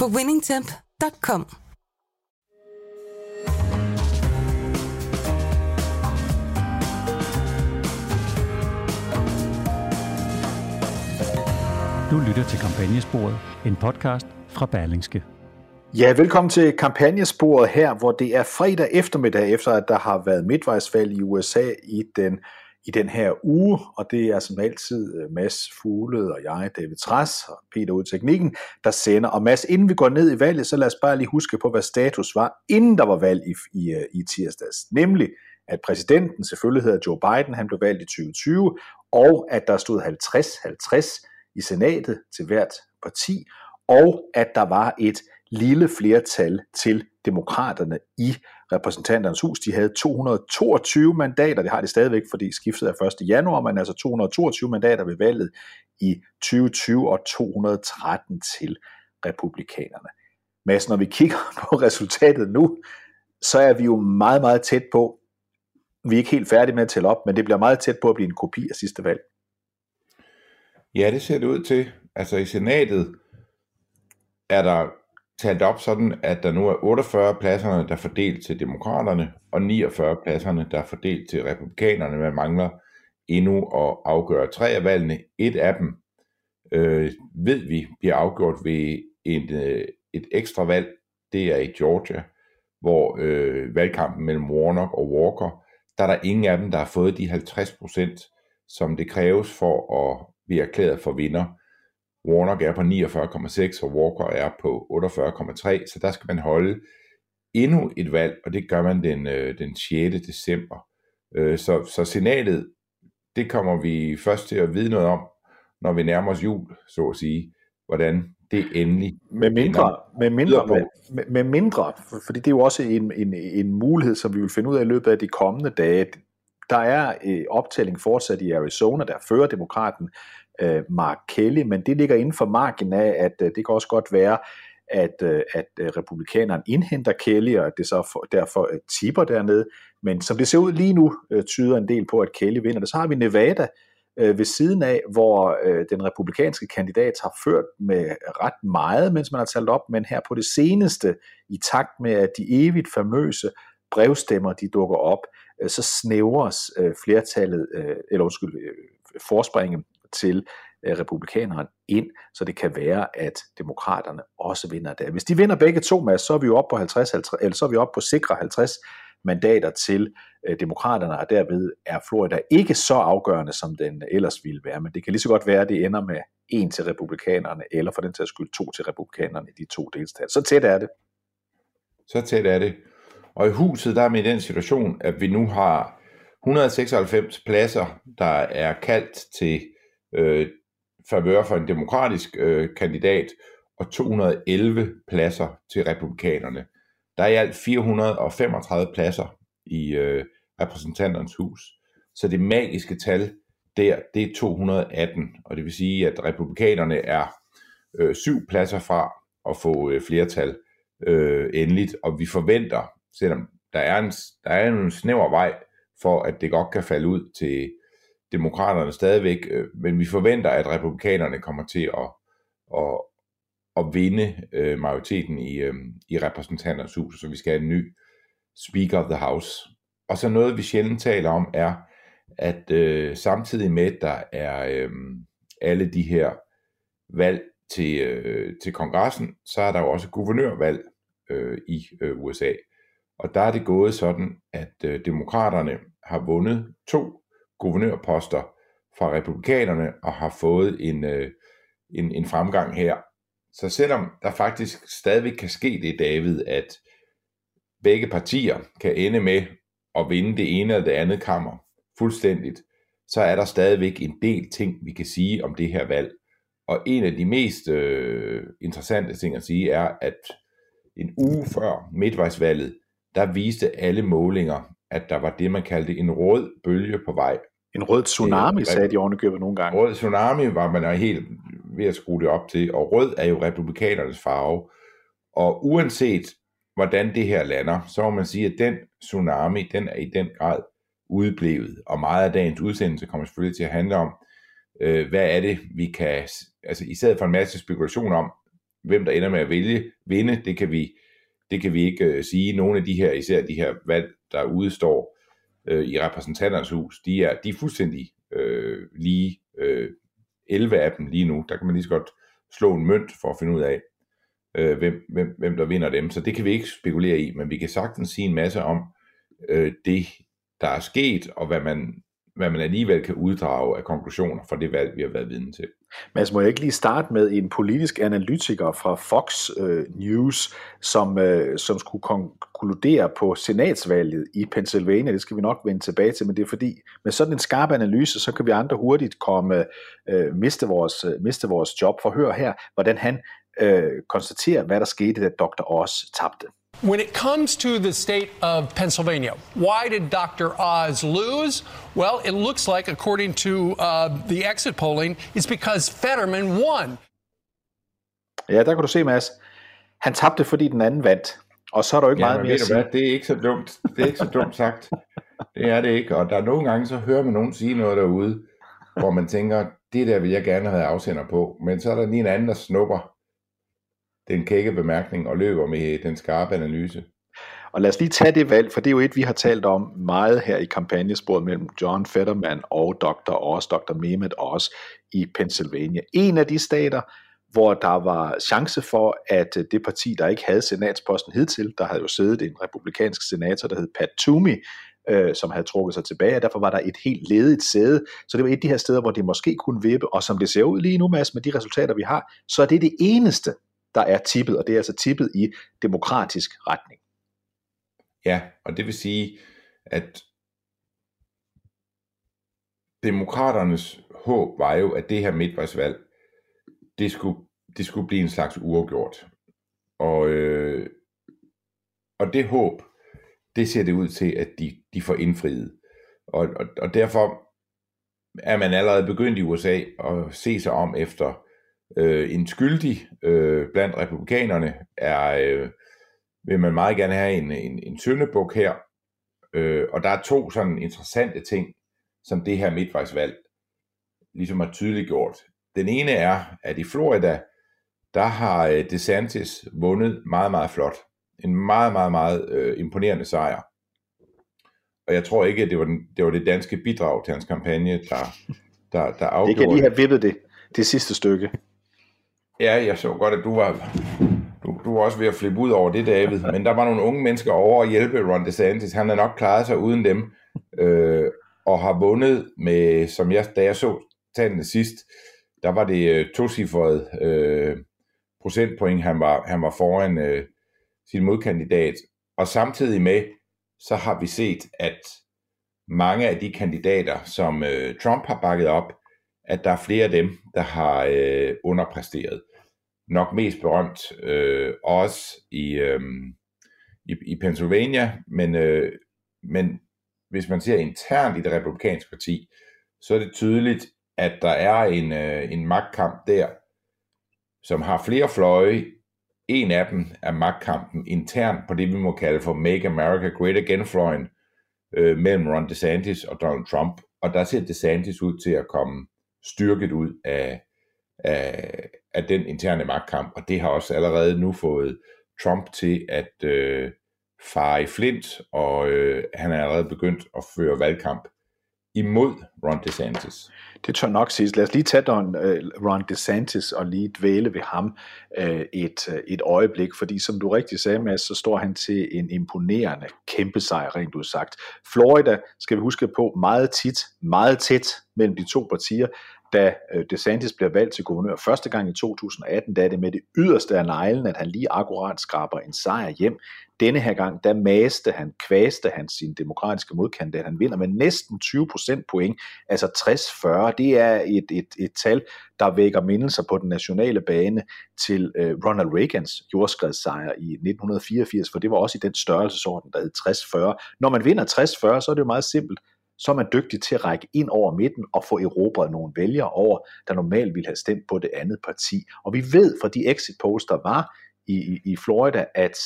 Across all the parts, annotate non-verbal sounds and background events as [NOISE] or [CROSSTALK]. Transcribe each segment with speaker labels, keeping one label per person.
Speaker 1: på winningtemp.com.
Speaker 2: Du lytter til Kampagnesporet, en podcast fra Berlingske.
Speaker 3: Ja, velkommen til kampagnesporet her, hvor det er fredag eftermiddag, efter at der har været midtvejsvalg i USA i den, i den her uge, og det er som altid øh, Mads Fuglede og jeg, David Træs og Peter ud teknikken, der sender. Og Mads, inden vi går ned i valget, så lad os bare lige huske på, hvad status var, inden der var valg i, i, øh, i tirsdags. Nemlig, at præsidenten selvfølgelig hedder Joe Biden, han blev valgt i 2020, og at der stod 50-50 i senatet til hvert parti, og at der var et lille flertal til demokraterne i repræsentanternes hus. De havde 222 mandater, det har de stadigvæk, fordi skiftet er 1. januar, men altså 222 mandater ved valget i 2020 og 213 til republikanerne. Men når vi kigger [LAUGHS] på resultatet nu, så er vi jo meget, meget tæt på, vi er ikke helt færdige med at tælle op, men det bliver meget tæt på at blive en kopi af sidste valg.
Speaker 4: Ja, det ser det ud til. Altså i senatet er der talt op sådan, at der nu er 48 pladserne, der er fordelt til demokraterne, og 49 pladserne, der er fordelt til republikanerne. Man mangler endnu at afgøre tre af valgene. Et af dem øh, ved vi bliver afgjort ved et, øh, et ekstra valg. Det er i Georgia, hvor øh, valgkampen mellem Warnock og Walker, der er der ingen af dem, der har fået de 50 procent, som det kræves for at blive erklæret for vinder. Warnock er på 49,6, og Walker er på 48,3, så der skal man holde endnu et valg, og det gør man den, øh, den 6. december. Øh, så, så senatet, det kommer vi først til at vide noget om, når vi nærmer os jul, så at sige, hvordan det endelig
Speaker 3: med mindre, med mindre, med, med, med mindre, fordi det er jo også en, en, en mulighed, som vi vil finde ud af i løbet af de kommende dage. Der er øh, optælling fortsat i Arizona, der fører demokraten øh, Mark Kelly, men det ligger inden for margin af, at øh, det kan også godt være, at, øh, at øh, republikaneren indhenter Kelly, og at det så for, derfor øh, tipper dernede. Men som det ser ud lige nu, øh, tyder en del på, at Kelly vinder det. Så har vi Nevada øh, ved siden af, hvor øh, den republikanske kandidat har ført med ret meget, mens man har talt op, men her på det seneste, i takt med, at de evigt famøse brevstemmer, de dukker op, øh, så snævres øh, flertallet, øh, eller undskyld, øh, til øh, republikanerne ind, så det kan være, at demokraterne også vinder der. Hvis de vinder begge to, Mads, så er vi jo op på 50, 50 eller så er vi op på sikre 50 mandater til øh, demokraterne, og derved er Florida ikke så afgørende, som den ellers ville være. Men det kan lige så godt være, at det ender med en til republikanerne, eller for den sags skyld to til republikanerne i de to delstater. Så tæt er det.
Speaker 4: Så tæt er det. Og i huset, der er vi i den situation, at vi nu har 196 pladser, der er kaldt til øh, favør for en demokratisk øh, kandidat, og 211 pladser til republikanerne. Der er i alt 435 pladser i øh, repræsentanternes hus. Så det magiske tal der, det er 218, og det vil sige, at republikanerne er øh, syv pladser fra at få øh, flertal øh, endeligt, og vi forventer, selvom der er en, der er en snæver vej for, at det godt kan falde ud til demokraterne stadigvæk, øh, men vi forventer, at republikanerne kommer til at, at, at vinde øh, majoriteten i, øh, i repræsentanternes hus, så vi skal have en ny Speaker of the House. Og så noget, vi sjældent taler om, er, at øh, samtidig med, at der er øh, alle de her valg til, øh, til kongressen, så er der jo også guvernørvalg øh, i øh, USA. Og der er det gået sådan, at øh, demokraterne har vundet to guvernørposter fra republikanerne og har fået en, øh, en, en fremgang her. Så selvom der faktisk stadigvæk kan ske det, David, at begge partier kan ende med at vinde det ene eller det andet kammer fuldstændigt, så er der stadigvæk en del ting, vi kan sige om det her valg. Og en af de mest øh, interessante ting at sige er, at en uge før midtvejsvalget, der viste alle målinger, at der var det, man kaldte en rød bølge på vej.
Speaker 3: En rød tsunami, øh, sagde de ovenikøbet nogle gange.
Speaker 4: Rød tsunami var man helt ved at skrue det op til, og rød er jo republikanernes farve. Og uanset hvordan det her lander, så må man sige, at den tsunami, den er i den grad udblevet. Og meget af dagens udsendelse kommer selvfølgelig til at handle om, øh, hvad er det, vi kan, altså i stedet for en masse spekulation om, hvem der ender med at vælge, vinde, det kan vi, det kan vi ikke øh, sige. Nogle af de her, især de her valg, der udstår øh, i repræsentanternes hus, de er, de er fuldstændig øh, lige, øh, 11 af dem lige nu, der kan man lige så godt slå en mønt for at finde ud af, øh, hvem, hvem, hvem der vinder dem. Så det kan vi ikke spekulere i, men vi kan sagtens sige en masse om øh, det, der er sket, og hvad man, hvad man alligevel kan uddrage af konklusioner fra det valg, vi har været vidne til.
Speaker 3: Mads, må jeg ikke lige starte med en politisk analytiker fra Fox øh, News, som, øh, som skulle konkludere på senatsvalget i Pennsylvania. Det skal vi nok vende tilbage til, men det er fordi, med sådan en skarp analyse, så kan vi andre hurtigt komme øh, miste, vores, øh, miste vores job. For hør her, hvordan han øh, konstaterer, hvad der skete, da Dr. Oz tabte.
Speaker 5: When it comes to the state of Pennsylvania, why did Dr. Oz lose? Well, it looks like, according to uh, the exit polling, it's because Fetterman won.
Speaker 3: Ja, der kan du se, Mads. Han tabte, fordi den anden vandt. Og så er der jo ikke ja, meget mere at sige. Hvad?
Speaker 4: Det er ikke så dumt. Det er ikke så dumt sagt. Det er det ikke. Og der er nogle gange, så hører man nogen sige noget derude, hvor man tænker, det der vil jeg gerne have afsender på. Men så er der lige en anden, der snupper den kække bemærkning og løber med den skarpe analyse.
Speaker 3: Og lad os lige tage det valg, for det er jo et, vi har talt om meget her i kampagnesporet mellem John Fetterman og Dr. Oz, Dr. Mehmet Oz i Pennsylvania. En af de stater, hvor der var chance for, at øh, det parti, der ikke havde senatsposten hidtil, der havde jo siddet en republikansk senator, der hed Pat Toomey, øh, som havde trukket sig tilbage, og derfor var der et helt ledigt sæde. Så det var et af de her steder, hvor det måske kunne vippe, og som det ser ud lige nu, Mads, med de resultater, vi har, så er det det eneste der er tippet, og det er altså tippet i demokratisk retning.
Speaker 4: Ja, og det vil sige, at demokraternes håb var jo, at det her midtvejsvalg, det skulle, det skulle blive en slags uafgjort. Og, øh, og det håb, det ser det ud til, at de, de får indfriet. Og, og, og derfor er man allerede begyndt i USA at se sig om efter øh, en skyldig øh, blandt republikanerne er, øh, vil man meget gerne have en, en, en syndebuk her. Øh, og der er to sådan interessante ting, som det her midtvejsvalg ligesom har tydeligt gjort. Den ene er, at i Florida, der har øh, DeSantis vundet meget, meget flot. En meget, meget, meget øh, imponerende sejr. Og jeg tror ikke, at det var, den, det var det danske bidrag til hans kampagne, der, der, der afgjorde
Speaker 3: det. kan lige have vippet det, det sidste stykke.
Speaker 4: Ja, jeg så godt, at du var, du, du var også ved at flippe ud over det, David. Men der var nogle unge mennesker over at hjælpe Ron DeSantis. Han har nok klaret sig uden dem. Øh, og har vundet med, som jeg, da jeg så tallene sidst, der var det øh, tocifret øh, procentpoint, han var, han var foran øh, sin modkandidat. Og samtidig med, så har vi set, at mange af de kandidater, som øh, Trump har bakket op, at der er flere af dem, der har øh, underpræsteret. Nok mest berømt øh, også i, øh, i, i Pennsylvania, men, øh, men hvis man ser internt i det republikanske parti, så er det tydeligt, at der er en, øh, en magtkamp der, som har flere fløje. En af dem er magtkampen internt på det, vi må kalde for Make America Great Again-fløjen øh, mellem Ron DeSantis og Donald Trump. Og der ser DeSantis ud til at komme styrket ud af, af, af den interne magtkamp, og det har også allerede nu fået Trump til at øh, fare i flint, og øh, han er allerede begyndt at føre valgkamp imod Ron DeSantis.
Speaker 3: Det tør nok siges. Lad os lige tage Don, uh, Ron DeSantis og lige dvæle ved ham uh, et, uh, et øjeblik, fordi som du rigtig sagde, Mads, så står han til en imponerende kæmpe sejr, rent udsagt. Florida, skal vi huske på, meget tit, meget tæt mellem de to partier da øh, DeSantis bliver valgt til guvernør første gang i 2018, der er det med det yderste af neglen, at han lige akkurat skraber en sejr hjem. Denne her gang, der maste han, kvaste han sin demokratiske modkandidat. Han vinder med næsten 20 procent point, altså 60-40. Det er et, et, et tal, der vækker mindelser på den nationale bane til øh, Ronald Reagans jordskredssejr i 1984, for det var også i den størrelsesorden, der hed 60-40. Når man vinder 60-40, så er det jo meget simpelt så er man dygtig til at række ind over midten og få erobret nogle vælgere over, der normalt ville have stemt på det andet parti. Og vi ved fra de exit polls, der var i, i Florida, at,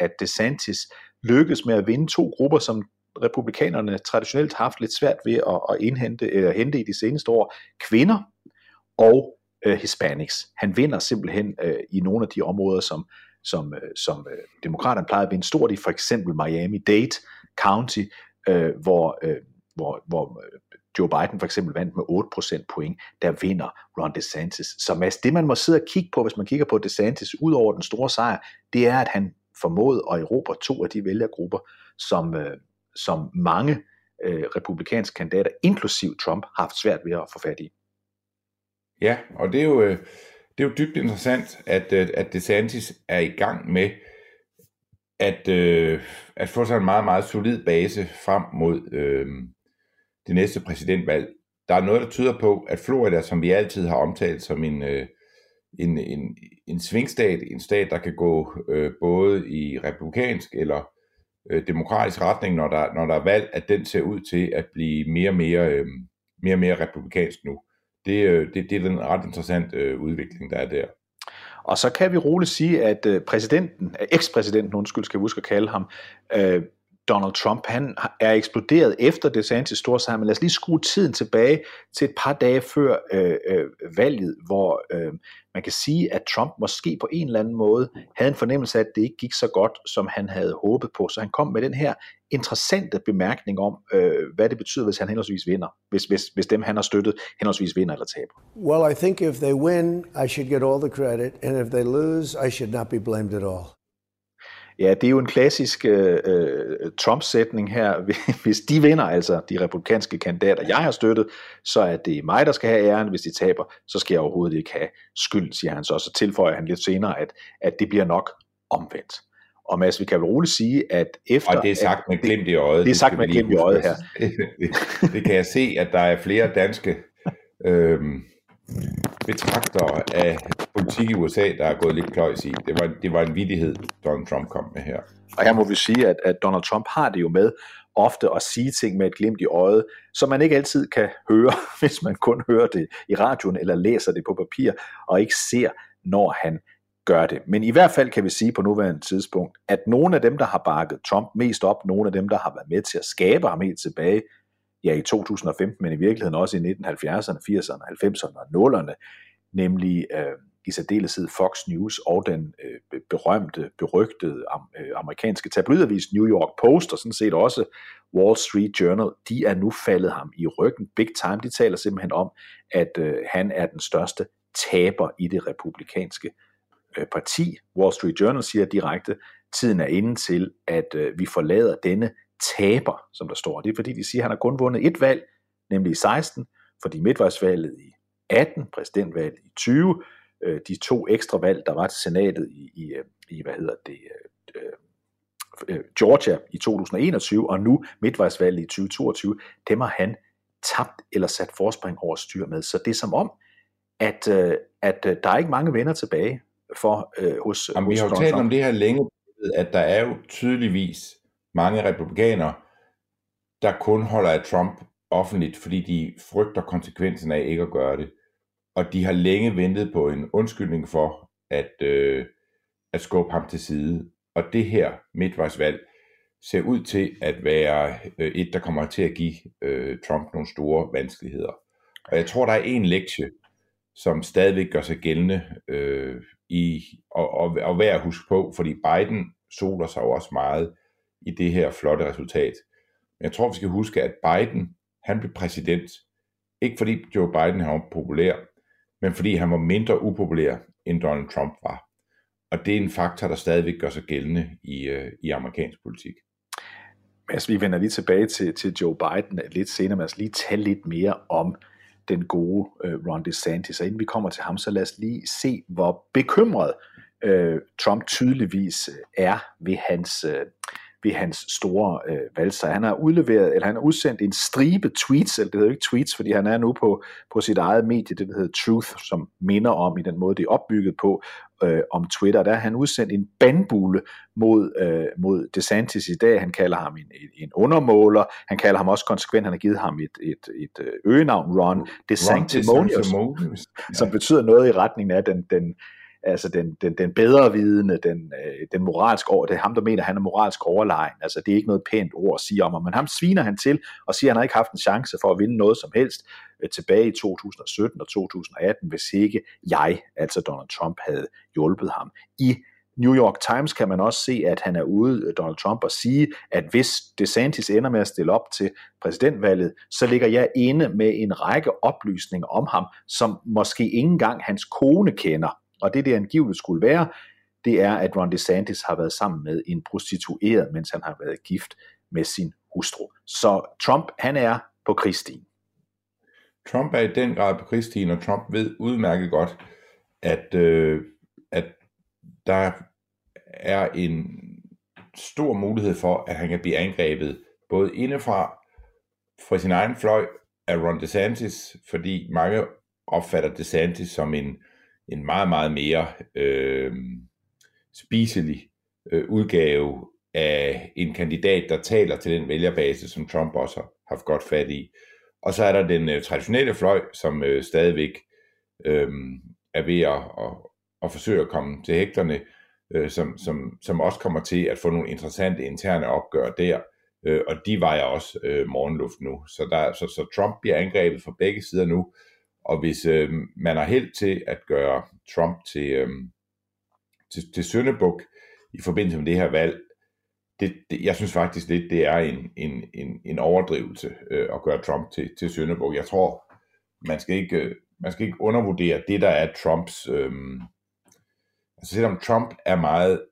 Speaker 3: at DeSantis lykkedes med at vinde to grupper, som republikanerne traditionelt har haft lidt svært ved at, at indhente, eller hente i de seneste år. Kvinder og øh, hispanics. Han vinder simpelthen øh, i nogle af de områder, som, som, øh, som øh, demokraterne plejer at vinde stort i, for eksempel Miami-Dade County, øh, hvor øh, hvor, hvor øh, Joe Biden for eksempel vandt med 8% point, der vinder Ron DeSantis. Så Mads, det man må sidde og kigge på, hvis man kigger på DeSantis, ud over den store sejr, det er, at han formåede at erobre to af de vælgergrupper, som, øh, som mange øh, republikanske kandidater, inklusiv Trump, har haft svært ved at få fat i.
Speaker 4: Ja, og det er jo, øh, det er jo dybt interessant, at, at DeSantis er i gang med at, øh, at få sig en meget, meget solid base frem mod, øh, det næste præsidentvalg. Der er noget, der tyder på, at Florida, som vi altid har omtalt som en, øh, en, en, en svingstat, en stat, der kan gå øh, både i republikansk eller øh, demokratisk retning, når der, når der er valg, at den ser ud til at blive mere og mere, øh, mere, mere republikansk nu. Det, øh, det, det er en ret interessant øh, udvikling, der er der.
Speaker 3: Og så kan vi roligt sige, at øh, præsidenten, øh, ekspræsidenten, undskyld, skal vi huske at kalde ham, øh, Donald Trump, han er eksploderet efter DeSantis store sejr, men lad os lige skrue tiden tilbage til et par dage før øh, øh, valget, hvor øh, man kan sige, at Trump måske på en eller anden måde havde en fornemmelse af, at det ikke gik så godt, som han havde håbet på. Så han kom med den her interessante bemærkning om, øh, hvad det betyder, hvis han henholdsvis vinder, hvis, hvis, hvis dem, han har støttet, henholdsvis vinder eller taber.
Speaker 6: Well, I think if they win, I should get all the credit, and if they lose, I should not be blamed at all.
Speaker 3: Ja, det er jo en klassisk øh, øh Trump-sætning her. [LAUGHS] Hvis de vinder, altså de republikanske kandidater, jeg har støttet, så er det mig, der skal have æren. Hvis de taber, så skal jeg overhovedet ikke have skyld, siger han så. Så tilføjer han lidt senere, at, at det bliver nok omvendt. Og Mads, vi kan vel roligt sige, at efter...
Speaker 4: Og det er sagt med glimt i øjet.
Speaker 3: Det er sagt med glimt i øjet her. [LAUGHS]
Speaker 4: det, det kan jeg se, at der er flere danske øhm, betragtere af politik i USA, der er gået lidt kløjs i. Det var, det var en vidighed, Donald Trump kom med her.
Speaker 3: Og her må vi sige, at, at Donald Trump har det jo med ofte at sige ting med et glimt i øjet, som man ikke altid kan høre, [LAUGHS] hvis man kun hører det i radioen eller læser det på papir, og ikke ser, når han gør det. Men i hvert fald kan vi sige på nuværende tidspunkt, at nogle af dem, der har bakket Trump mest op, nogle af dem, der har været med til at skabe ham helt tilbage, ja i 2015, men i virkeligheden også i 1970'erne, 80'erne, 90'erne og 0'erne, nemlig øh, i særdeleshed Fox News og den øh, berømte, berygtede am, øh, amerikanske tabloidavis New York Post, og sådan set også Wall Street Journal, de er nu faldet ham i ryggen big time. De taler simpelthen om, at øh, han er den største taber i det republikanske øh, parti. Wall Street Journal siger direkte, tiden er inde til, at øh, vi forlader denne taber, som der står. Det er fordi, de siger, at han har kun vundet et valg, nemlig i 16, fordi midtvejsvalget i 18, præsidentvalget i 20, øh, de to ekstra valg, der var til senatet i, i, øh, i hvad hedder det, øh, øh, Georgia i 2021, og nu midtvejsvalget i 2022, dem har han tabt eller sat forspring over styr med. Så det er som om, at, øh, at øh, der er ikke mange venner tilbage for øh, hos
Speaker 4: Jamen, hos Vi har jo talt om det her længe, at der er jo tydeligvis mange republikanere, der kun holder af Trump offentligt, fordi de frygter konsekvensen af ikke at gøre det. Og de har længe ventet på en undskyldning for at, øh, at skubbe ham til side. Og det her midtvejsvalg ser ud til at være øh, et, der kommer til at give øh, Trump nogle store vanskeligheder. Og jeg tror, der er en lektie, som stadigvæk gør sig gældende øh, i, og, og, og værd at huske på, fordi Biden soler sig jo også meget i det her flotte resultat. Men jeg tror, vi skal huske, at Biden, han blev præsident, ikke fordi Joe Biden han var populær, men fordi han var mindre upopulær, end Donald Trump var. Og det er en faktor, der stadigvæk gør sig gældende i, øh, i amerikansk politik.
Speaker 3: Altså, vi vender lige tilbage til, til Joe Biden lidt senere, men altså lige tale lidt mere om den gode øh, Ron DeSantis. Og inden vi kommer til ham, så lad os lige se, hvor bekymret øh, Trump tydeligvis øh, er ved hans, øh, ved hans store øh, valgsejr. Han har udleveret, eller han har udsendt en stribe tweets, eller det hedder ikke tweets, fordi han er nu på, på sit eget medie, det der hedder Truth, som minder om i den måde, det er opbygget på, øh, om Twitter. Der har han udsendt en bandbule mod, øh, mod DeSantis i dag. Han kalder ham en, en undermåler. Han kalder ham også konsekvent. Han har givet ham et, et, et øh, øgenavn, Ron DeSantimonious, som betyder noget i retning af den, den, altså den, den, den bedre vidende, den, øh, den moralsk over, det er ham, der mener, at han er moralsk overlegen. Altså det er ikke noget pænt ord at sige om ham, men ham sviner han til og siger, at han har ikke haft en chance for at vinde noget som helst øh, tilbage i 2017 og 2018, hvis ikke jeg, altså Donald Trump, havde hjulpet ham. I New York Times kan man også se, at han er ude, øh, Donald Trump, og sige, at hvis DeSantis ender med at stille op til præsidentvalget, så ligger jeg inde med en række oplysninger om ham, som måske ikke engang hans kone kender. Og det, det angiveligt skulle være, det er, at Ron DeSantis har været sammen med en prostitueret, mens han har været gift med sin hustru. Så Trump, han er på krigsstien.
Speaker 4: Trump er i den grad på krigsstien, og Trump ved udmærket godt, at, øh, at der er en stor mulighed for, at han kan blive angrebet både indefra fra sin egen fløj af Ron DeSantis, fordi mange opfatter DeSantis som en en meget, meget mere øh, spiselig øh, udgave af en kandidat, der taler til den vælgerbase, som Trump også har haft godt fat i. Og så er der den øh, traditionelle fløj, som øh, stadigvæk øh, er ved at, at, at forsøge at komme til hægterne, øh, som, som, som også kommer til at få nogle interessante interne opgør der. Øh, og de vejer også øh, morgenluft nu. Så, der, så, så Trump bliver angrebet fra begge sider nu, og hvis øh, man har held til at gøre Trump til, øh, til, til Søndebuk i forbindelse med det her valg, det, det, jeg synes faktisk lidt, det er en, en, en, en overdrivelse øh, at gøre Trump til, til Søndebuk. Jeg tror, man skal ikke, øh, man skal ikke undervurdere det, der er Trumps... Øh, altså selvom Trump er meget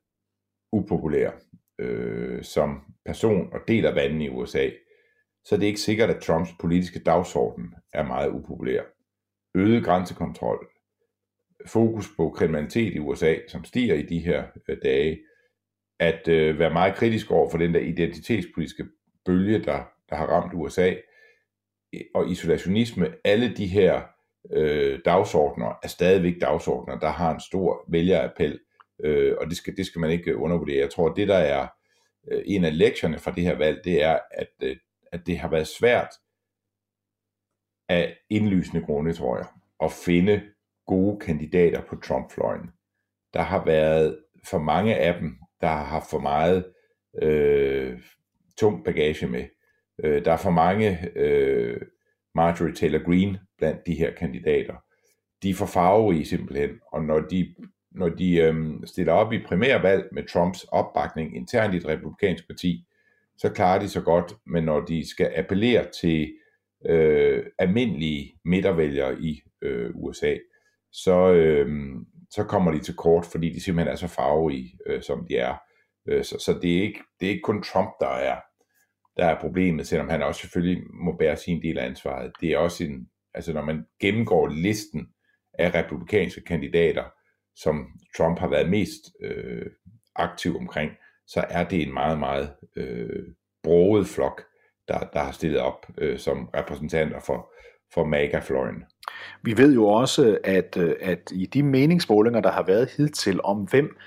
Speaker 4: upopulær øh, som person og del af vandet i USA, så er det ikke sikkert, at Trumps politiske dagsorden er meget upopulær øget grænsekontrol, fokus på kriminalitet i USA, som stiger i de her øh, dage, at øh, være meget kritisk over for den der identitetspolitiske bølge, der, der har ramt USA, og isolationisme, alle de her øh, dagsordner er stadigvæk dagsordner, der har en stor vælgerappel, øh, og det skal, det skal man ikke undervurdere. Jeg tror, det der er øh, en af lektierne fra det her valg, det er, at, øh, at det har været svært af indlysende grunde, tror jeg, at finde gode kandidater på Trump-fløjen. Der har været for mange af dem, der har haft for meget øh, tung bagage med. Øh, der er for mange øh, Marjorie Taylor Greene blandt de her kandidater. De er for farverige simpelthen, og når de, når de øh, stiller op i primærvalg med Trumps opbakning internt i et republikansk parti, så klarer de så godt, men når de skal appellere til øh, almindelige midtervælgere i øh, USA, så, øh, så kommer de til kort, fordi de simpelthen er så farverige, øh, som de er. Øh, så så det, er ikke, det er ikke kun Trump, der er, der er problemet, selvom han også selvfølgelig må bære sin del af ansvaret. Det er også en, altså når man gennemgår listen af republikanske kandidater, som Trump har været mest øh, aktiv omkring, så er det en meget, meget øh, broget flok der, der har stillet op øh, som repræsentanter for, for MAGA-fløjen.
Speaker 3: Vi ved jo også, at, øh, at i de meningsmålinger, der har været hidtil om, hvem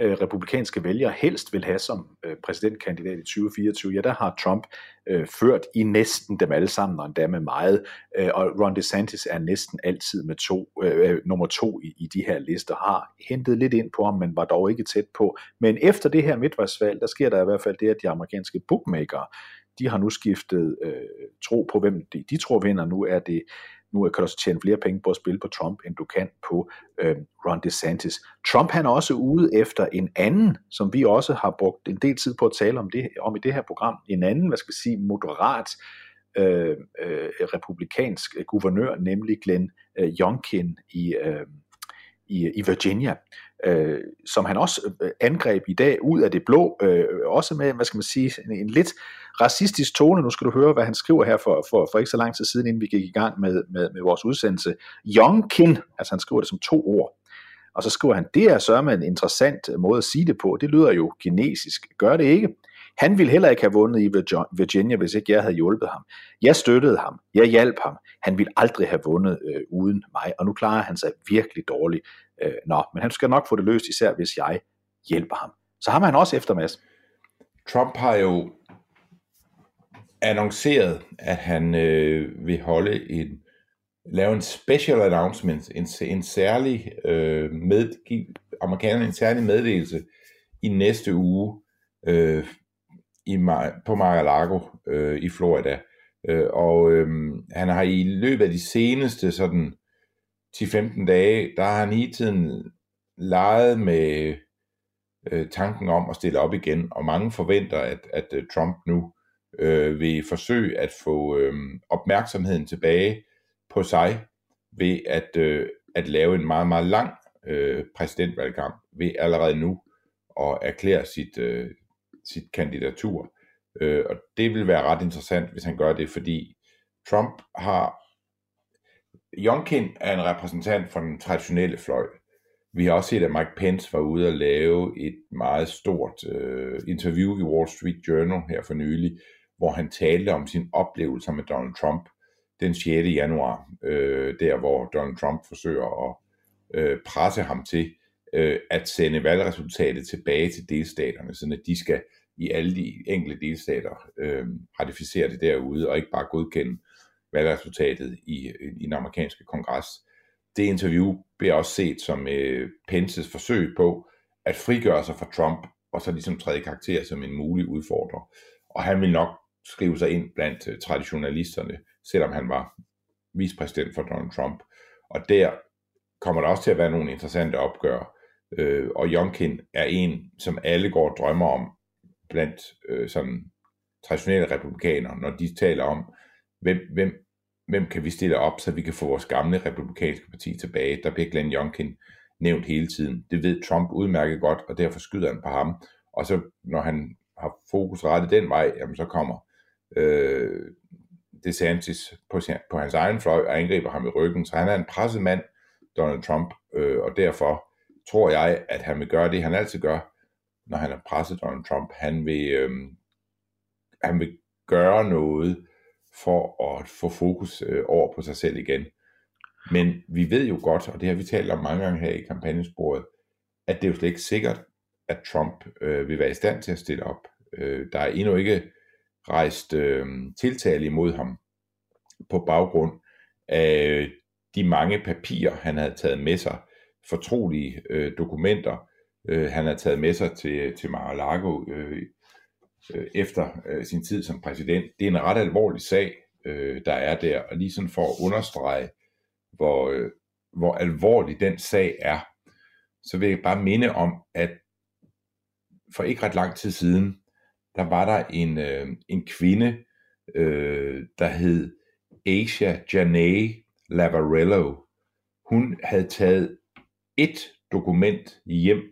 Speaker 3: øh, republikanske vælgere helst vil have som øh, præsidentkandidat i 2024, ja, der har Trump øh, ført i næsten dem alle sammen, og endda med meget, øh, og Ron DeSantis er næsten altid med to, øh, øh, nummer to i, i de her lister, har hentet lidt ind på ham, men var dog ikke tæt på. Men efter det her midtvejsvalg, der sker der i hvert fald det, at de amerikanske bookmaker de har nu skiftet øh, tro på, hvem de, de tror vinder. Nu er det nu kan du også tjene flere penge på at spille på Trump, end du kan på øh, Ron DeSantis. Trump han er også ude efter en anden, som vi også har brugt en del tid på at tale om, det, om i det her program, en anden, hvad skal vi sige, moderat øh, øh, republikansk guvernør, nemlig Glenn øh, Youngkin i, øh, i, i Virginia øh, som han også øh, angreb i dag ud af det blå, øh, også med, hvad skal man sige, en, en lidt racistisk tone. Nu skal du høre, hvad han skriver her for, for, for ikke så lang tid siden, inden vi gik i gang med, med, med vores udsendelse. Youngkin, altså han skriver det som to ord. Og så skriver han, det er sørme en interessant øh, måde at sige det på. Det lyder jo kinesisk. Gør det ikke? Han ville heller ikke have vundet i Virginia, hvis ikke jeg havde hjulpet ham. Jeg støttede ham. Jeg hjalp ham. Han ville aldrig have vundet øh, uden mig, og nu klarer han sig virkelig dårligt. Øh, nå, men han skal nok få det løst, især hvis jeg hjælper ham. Så har man også efter Mads.
Speaker 4: Trump har jo annonceret, at han øh, vil holde en lave en special announcement, en, en særlig øh, med, give amerikanerne en særlig meddelelse i næste uge øh, i, på Mar-a-Lago øh, i Florida. Øh, og øh, han har i løbet af de seneste sådan 10-15 dage, der har han hele tiden leget med øh, tanken om at stille op igen, og mange forventer, at, at øh, Trump nu øh, vil forsøge at få øh, opmærksomheden tilbage på sig ved at, øh, at lave en meget, meget lang øh, præsidentvalgkamp ved allerede nu at erklære sit, øh, sit kandidatur. Øh, og det vil være ret interessant, hvis han gør det, fordi Trump har... Jonkin er en repræsentant for den traditionelle fløj. Vi har også set, at Mike Pence var ude og lave et meget stort øh, interview i Wall Street Journal her for nylig, hvor han talte om sin oplevelse med Donald Trump den 6. januar, øh, der hvor Donald Trump forsøger at øh, presse ham til øh, at sende valgresultatet tilbage til delstaterne, så de skal i alle de enkelte delstater øh, ratificere det derude, og ikke bare godkende valgresultatet i, øh, i den amerikanske kongres. Det interview bliver også set som øh, Pences forsøg på at frigøre sig fra Trump, og så ligesom træde karakter som en mulig udfordrer. Og han vil nok skrive sig ind blandt øh, traditionalisterne, selvom han var vicepræsident for Donald Trump. Og der kommer der også til at være nogle interessante opgør. Øh, og Jonkin er en, som alle går og drømmer om blandt øh, sådan traditionelle republikanere, når de taler om, hvem, hvem, hvem kan vi stille op, så vi kan få vores gamle republikanske parti tilbage. Der bliver Glenn Youngkin nævnt hele tiden. Det ved Trump udmærket godt, og derfor skyder han på ham. Og så når han har fokus rettet den vej, jamen så kommer øh, DeSantis på, på hans egen fløj og angriber ham i ryggen. Så han er en presset mand, Donald Trump, øh, og derfor tror jeg, at han vil gøre det, han altid gør, når han er presset Donald Trump. Han vil, øh, han vil gøre noget for at få fokus øh, over på sig selv igen. Men vi ved jo godt, og det har vi talt om mange gange her i kampagnesporet, at det er jo slet ikke sikkert, at Trump øh, vil være i stand til at stille op. Øh, der er endnu ikke rejst øh, tiltale imod ham på baggrund af de mange papirer, han havde taget med sig, fortrolige øh, dokumenter, øh, han havde taget med sig til, til Mar-a-Lago øh, øh, efter øh, sin tid som præsident. Det er en ret alvorlig sag, øh, der er der, og lige sådan for at understrege, hvor, øh, hvor alvorlig den sag er, så vil jeg bare minde om, at for ikke ret lang tid siden, der var der en, øh, en kvinde, øh, der hed Asia Janae Lavarello. Hun havde taget et dokument hjem,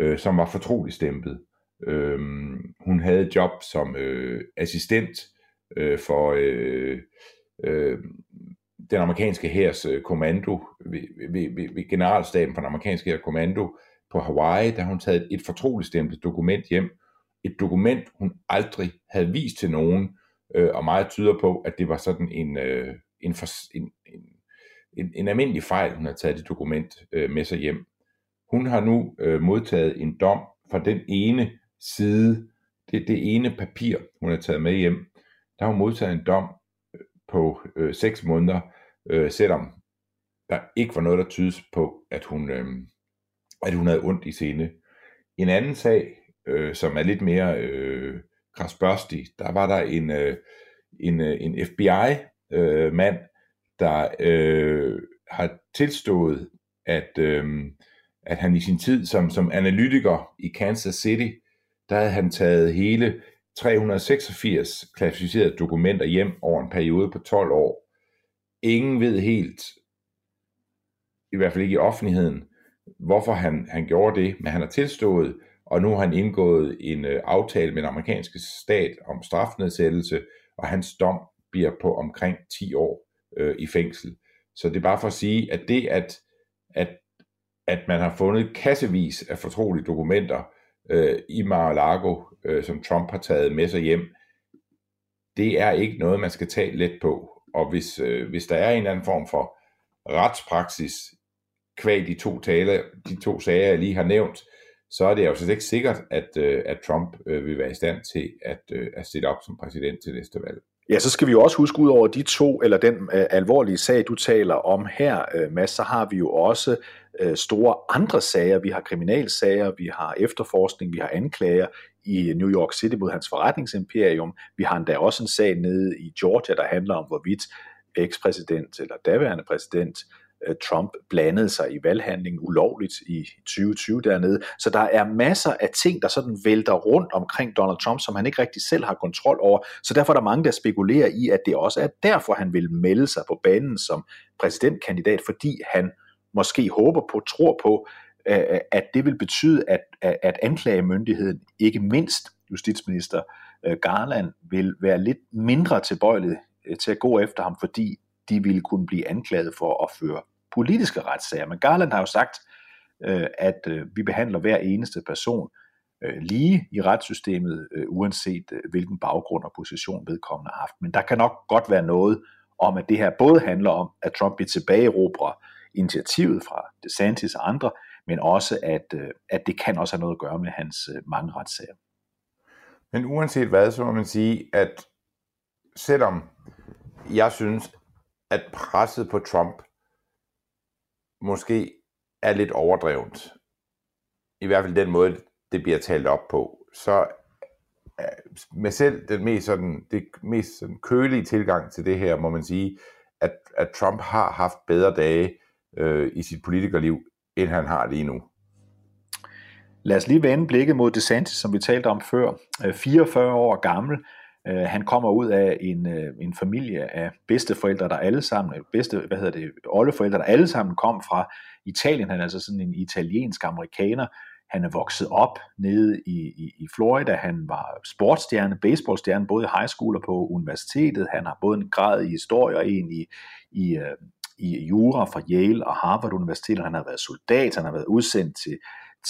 Speaker 4: øh, som var fortroligt stemplet. Øh, hun havde job som øh, assistent øh, for øh, øh, den amerikanske hærs øh, kommando, ved, ved, ved, ved generalstaben for den amerikanske hærs kommando på Hawaii, da hun taget et fortroligt stemplet dokument hjem, et dokument, hun aldrig havde vist til nogen, øh, og meget tyder på, at det var sådan en, øh, en, for, en, en, en, en almindelig fejl, hun har taget det dokument øh, med sig hjem. Hun har nu øh, modtaget en dom fra den ene side, det, det ene papir, hun har taget med hjem, der har hun modtaget en dom øh, på øh, 6 måneder, øh, selvom der ikke var noget, der tydes på, at hun, øh, at hun havde ondt i sinde. En anden sag, øh, som er lidt mere øh, krasbørstig, der var der en, øh, en, øh, en FBI-mand, øh, der øh, har tilstået, at, øh, at han i sin tid som, som analytiker i Kansas City, der havde han taget hele 386 klassificerede dokumenter hjem over en periode på 12 år. Ingen ved helt, i hvert fald ikke i offentligheden, hvorfor han, han gjorde det, men han har tilstået, og nu har han indgået en øh, aftale med den amerikanske stat om strafnedsættelse, og hans dom bliver på omkring 10 år øh, i fængsel. Så det er bare for at sige, at det, at, at, at man har fundet kassevis af fortrolige dokumenter øh, i Mar-a-Lago, øh, som Trump har taget med sig hjem, det er ikke noget, man skal tage let på. Og hvis, øh, hvis der er en eller anden form for retspraksis kvæg de to taler, de to sager, jeg lige har nævnt, så er det jo slet ikke sikkert, at, øh, at Trump øh, vil være i stand til at, øh, at stille op som præsident til næste valg.
Speaker 3: Ja, så skal vi jo også huske ud over de to, eller den øh, alvorlige sag, du taler om her, øh, Mads, så har vi jo også øh, store andre sager. Vi har kriminalsager, vi har efterforskning, vi har anklager i New York City mod hans forretningsimperium. Vi har endda også en sag nede i Georgia, der handler om, hvorvidt ekspræsident eller daværende præsident Øh, Trump blandede sig i valghandlingen ulovligt i 2020 dernede. Så der er masser af ting, der sådan vælter rundt omkring Donald Trump, som han ikke rigtig selv har kontrol over. Så derfor er der mange, der spekulerer i, at det også er derfor, han vil melde sig på banen som præsidentkandidat, fordi han måske håber på, tror på, øh, øh, at det vil betyde, at, at anklagemyndigheden, ikke mindst justitsminister Garland, vil være lidt mindre tilbøjelig til at gå efter ham, fordi de ville kunne blive anklaget for at føre politiske retssager. Men Garland har jo sagt, øh, at øh, vi behandler hver eneste person øh, lige i retssystemet, øh, uanset øh, hvilken baggrund og position vedkommende har haft. Men der kan nok godt være noget om, at det her både handler om, at Trump vil tilbageerobre initiativet fra DeSantis og andre, men også, at, øh, at det kan også have noget at gøre med hans mange retssager.
Speaker 4: Men uanset hvad, så må man sige, at selvom jeg synes, at presset på Trump måske er lidt overdrevet, i hvert fald den måde, det bliver talt op på, så øh, med selv den mest, sådan, det mest sådan kølige tilgang til det her, må man sige, at, at Trump har haft bedre dage øh, i sit politikerliv, end han har lige nu.
Speaker 3: Lad os lige vende blikket mod DeSantis, som vi talte om før. Øh, 44 år gammel, Øh, han kommer ud af en, øh, en familie af bedsteforældre, der alle sammen, bedste, hvad hedder det, oldeforældre, der alle sammen kom fra Italien. Han er altså sådan en italiensk amerikaner. Han er vokset op nede i, i, i Florida. Han var sportsstjerne, baseballstjerne, både i high school og på universitetet. Han har både en grad i historie og en i, i, øh, i jura fra Yale og Harvard Universitet. Han har været soldat, han har været udsendt til,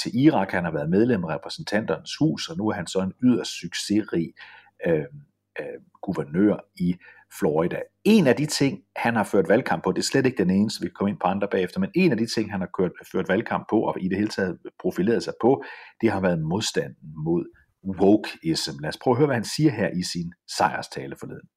Speaker 3: til Irak, han har været medlem af repræsentanternes hus, og nu er han så en yderst succesrig øh, øh, guvernør i Florida. En af de ting, han har ført valgkamp på, det er slet ikke den eneste, vi kan komme ind på andre bagefter, men en af de ting, han har kørt, ført valgkamp på, og i det hele taget profileret sig på, det har været modstanden mod wokeism. Lad os prøve at høre, hvad han siger her i sin sejrstale forleden.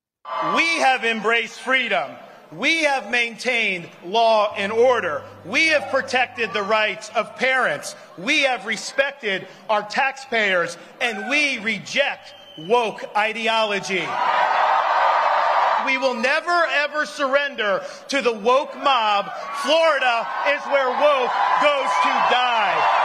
Speaker 7: We have embraced freedom. We have maintained law and order. We have protected the rights of parents. We have respected our taxpayers, and we reject woke ideology. We will never ever surrender to the woke mob. Florida is where woke goes to die.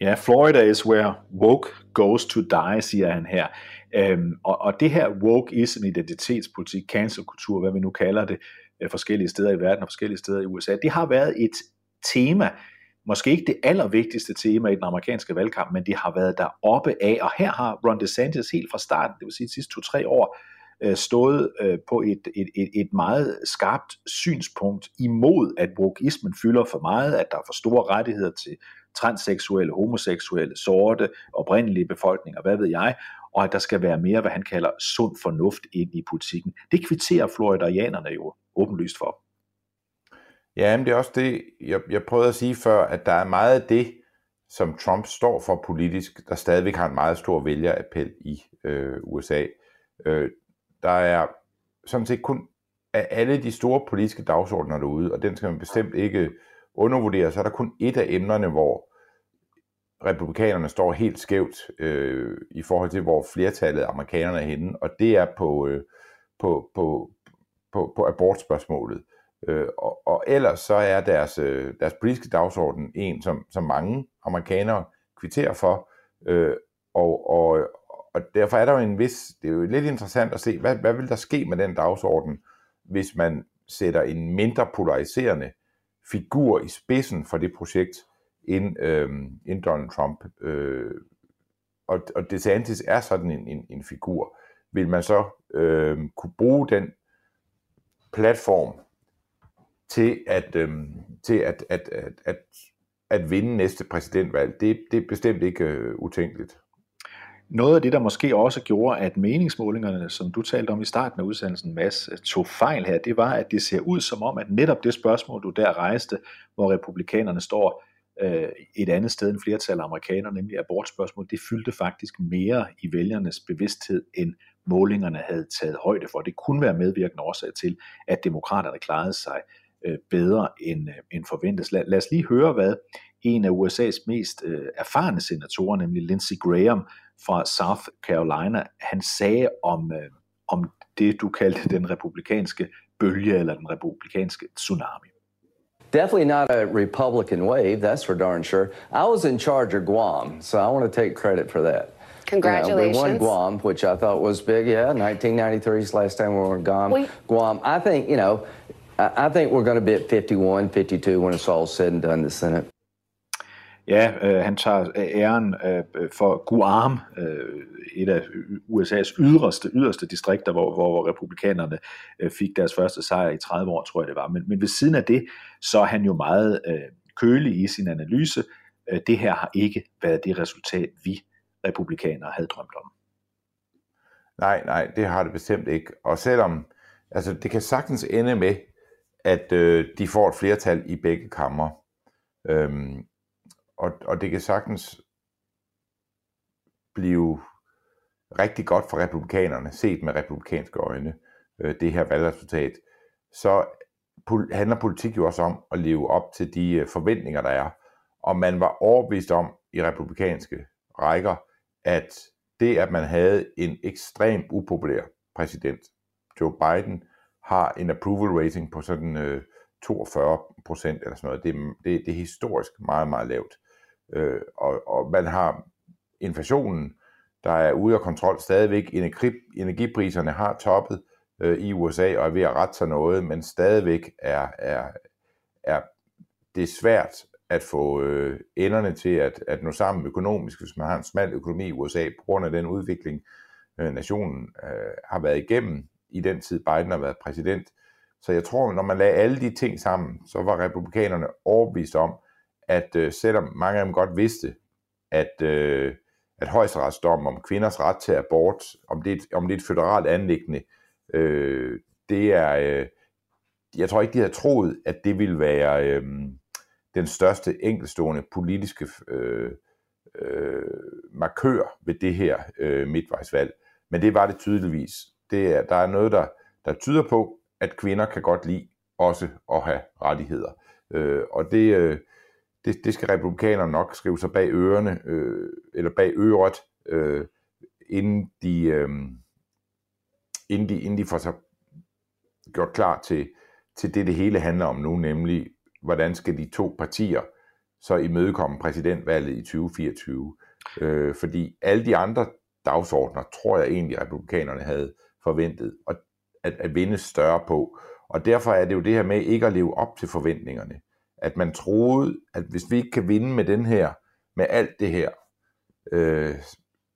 Speaker 3: Ja, Florida is where woke goes to die, siger han her. Øhm, og, og det her wokeism, identitetspolitik, cancelkultur, hvad vi nu kalder det, øh, forskellige steder i verden og forskellige steder i USA, det har været et tema måske ikke det allervigtigste tema i den amerikanske valgkamp, men det har været der oppe af, og her har Ron DeSantis helt fra starten, det vil sige de sidste to-tre år, øh, stået øh, på et, et, et, et meget skarpt synspunkt imod, at wokeismen fylder for meget, at der er for store rettigheder til transseksuelle, homoseksuelle, sorte, oprindelige befolkninger, hvad ved jeg, og at der skal være mere, hvad han kalder sund fornuft ind i politikken. Det kvitterer floridianerne jo åbenlyst for.
Speaker 4: Ja, men det er også det, jeg, jeg prøvede at sige før, at der er meget af det, som Trump står for politisk, der stadigvæk har en meget stor vælgerappel i øh, USA. Øh, der er sådan set kun af alle de store politiske dagsordner derude, og den skal man bestemt ikke undervurdere, så er der kun et af emnerne, hvor republikanerne står helt skævt øh, i forhold til, hvor flertallet af amerikanerne er henne, og det er på, øh, på, på, på, på abortspørgsmålet. Øh, og, og ellers så er deres, øh, deres politiske dagsorden en, som, som mange amerikanere kvitterer for, øh, og, og, og derfor er der jo en vis, det er jo lidt interessant at se, hvad, hvad vil der ske med den dagsorden, hvis man sætter en mindre polariserende figur i spidsen for det projekt end, øh, end Donald Trump. Øh, og, og DeSantis er sådan en, en, en figur. Vil man så øh, kunne bruge den platform til at, øh, til at, at, at, at, at vinde næste præsidentvalg? Det, det er bestemt ikke øh, utænkeligt.
Speaker 3: Noget af det, der måske også gjorde, at meningsmålingerne, som du talte om i starten af udsendelsen, Mads, øh, tog fejl her, det var, at det ser ud som om, at netop det spørgsmål, du der rejste, hvor republikanerne står øh, et andet sted end flertal af amerikanere, nemlig abortspørgsmål, det fyldte faktisk mere i vælgernes bevidsthed, end målingerne havde taget højde for. Det kunne være medvirkende årsag til, at demokraterne klarede sig øh, bedre end, øh, end forventet. Lad, lad os lige høre, hvad en af USA's mest øh, erfarne senatorer, nemlig Lindsey Graham fra South Carolina, han sagde om, øh, om det, du kaldte [LAUGHS] den republikanske bølge eller den republikanske tsunami.
Speaker 8: Definitely not a Republican wave, that's for darn sure. I was in charge of Guam, so I want to take credit for that.
Speaker 9: Congratulations.
Speaker 8: You know, we won Guam, which I thought was big. Yeah, 1993 is the last time we were in Guam. We, Guam, I think, you know, I think we're going to be at 51, 52 when it's all said and done in the Senate.
Speaker 3: Ja, øh, han tager æren øh, for Guam, øh, et af USA's yderste, yderste distrikter, hvor, hvor republikanerne øh, fik deres første sejr i 30 år, tror jeg det var. Men, men ved siden af det, så er han jo meget øh, kølig i sin analyse. Øh, det her har ikke været det resultat, vi republikanere havde drømt om.
Speaker 4: Nej, nej, det har det bestemt ikke. Og selvom, altså det kan sagtens ende med, at øh, de får et flertal i begge kammer. Øhm, og, og det kan sagtens blive rigtig godt for republikanerne, set med republikanske øjne, øh, det her valgresultat, så handler politik jo også om at leve op til de øh, forventninger, der er. Og man var overbevist om i republikanske rækker, at det, at man havde en ekstremt upopulær præsident, Joe Biden, har en approval rating på sådan øh, 42 procent eller sådan noget. Det, det, det er historisk meget, meget lavt. Øh, og, og man har inflationen, der er ude af kontrol stadigvæk. Energi, energipriserne har toppet øh, i USA og er ved at rette sig noget, men stadigvæk er, er, er det svært at få øh, enderne til at, at nå sammen økonomisk, hvis man har en smal økonomi i USA, på grund af den udvikling, øh, nationen øh, har været igennem i den tid, Biden har været præsident. Så jeg tror, når man lagde alle de ting sammen, så var republikanerne overbevist om, at øh, selvom mange af dem godt vidste, at, øh, at højesteretsdommen om kvinders ret til abort, om det, om det er et federalt anlæggende, øh, det er, øh, jeg tror ikke, de havde troet, at det ville være øh, den største enkelstående politiske øh, øh, markør ved det her øh, midtvejsvalg. Men det var det tydeligvis. Det er, der er noget, der, der tyder på, at kvinder kan godt lide også at have rettigheder. Øh, og det, øh, det, det skal republikanerne nok skrive sig bag ørerne, øh, eller bag øret, øh, inden, de, øh, inden, de, inden de får sig gjort klar til, til det, det hele handler om nu, nemlig hvordan skal de to partier så imødekomme præsidentvalget i 2024. Øh, fordi alle de andre dagsordner, tror jeg egentlig, republikanerne havde forventet og at, at vinde større på. Og derfor er det jo det her med ikke at leve op til forventningerne at man troede, at hvis vi ikke kan vinde med den her, med alt det her øh,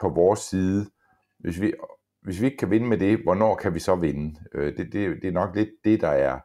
Speaker 4: på vores side, hvis vi, hvis vi ikke kan vinde med det, hvornår kan vi så vinde? Øh, det, det, det er nok lidt det, der er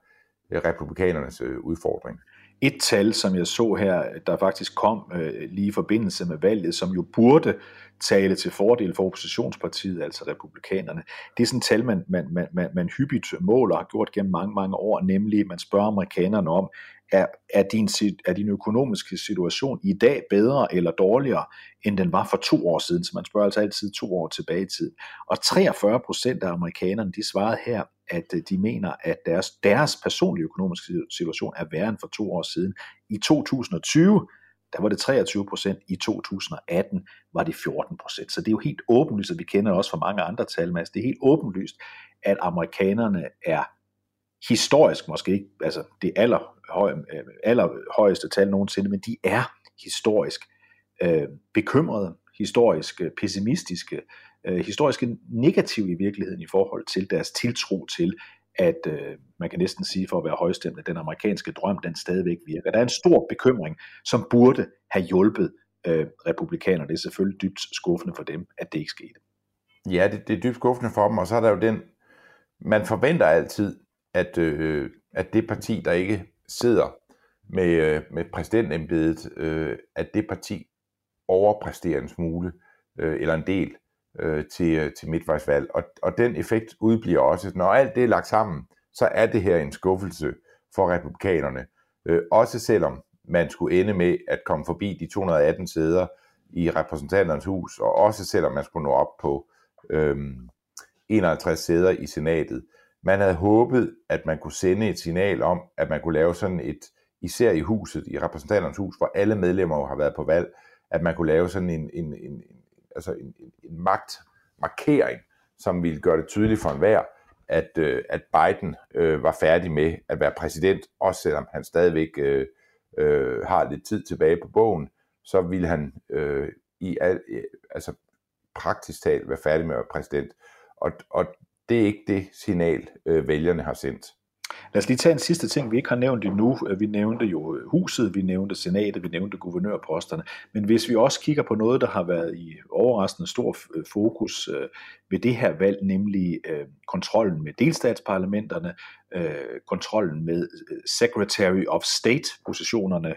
Speaker 4: øh, republikanernes øh, udfordring.
Speaker 3: Et tal, som jeg så her, der faktisk kom øh, lige i forbindelse med valget, som jo burde tale til fordel for oppositionspartiet, altså republikanerne. Det er sådan et tal, man, man, man, man, man hyppigt måler og har gjort gennem mange, mange år, nemlig man spørger amerikanerne om, er, er, din, er din økonomiske situation i dag bedre eller dårligere, end den var for to år siden? Så man spørger altså altid to år tilbage i tid. Og 43 procent af amerikanerne, de svarede her, at øh, de mener, at deres, deres personlige økonomiske situation er værre end for to år siden. I 2020, der var det 23 procent, i 2018 var det 14 procent. Så det er jo helt åbenlyst, og vi kender også fra mange andre tal, Mads, det er helt åbenlyst, at amerikanerne er historisk måske ikke, altså det aller, høj, øh, allerhøjeste tal nogensinde, men de er historisk øh, bekymrede, historisk øh, pessimistiske, øh, historisk negativ i virkeligheden i forhold til deres tiltro til, at øh, man kan næsten sige for at være højstemt, at den amerikanske drøm, den stadigvæk virker. Der er en stor bekymring, som burde have hjulpet øh, republikanerne. Det er selvfølgelig dybt skuffende for dem, at det ikke skete.
Speaker 4: Ja, det, det er dybt skuffende for dem, og så er der jo den, man forventer altid, at, øh, at det parti, der ikke sidder med, øh, med præsidentembedet, øh, at det parti overpræsterer en smule, øh, eller en del, øh, til, øh, til midtvejsvalg. Og, og den effekt udbliver også. Når alt det er lagt sammen, så er det her en skuffelse for republikanerne. Øh, også selvom man skulle ende med at komme forbi de 218 sæder i repræsentanternes hus, og også selvom man skulle nå op på øh, 51 sæder i senatet. Man havde håbet, at man kunne sende et signal om, at man kunne lave sådan et, især i huset, i repræsentanternes hus, hvor alle medlemmer jo har været på valg, at man kunne lave sådan en, en, en, altså en, en, en magtmarkering, som ville gøre det tydeligt for enhver, at, øh, at Biden øh, var færdig med at være præsident, også selvom han stadigvæk øh, øh, har lidt tid tilbage på bogen, så ville han øh, i al, øh, altså praktisk talt være færdig med at være præsident. Og, og det er ikke det signal, øh, vælgerne har sendt.
Speaker 3: Lad os lige tage en sidste ting, vi ikke har nævnt endnu. Øh, vi nævnte jo øh, huset, vi nævnte senatet, vi nævnte guvernørposterne. Men hvis vi også kigger på noget, der har været i overraskende stor øh, fokus ved det her valg, nemlig kontrollen med delstatsparlamenterne, kontrollen med Secretary of State-positionerne,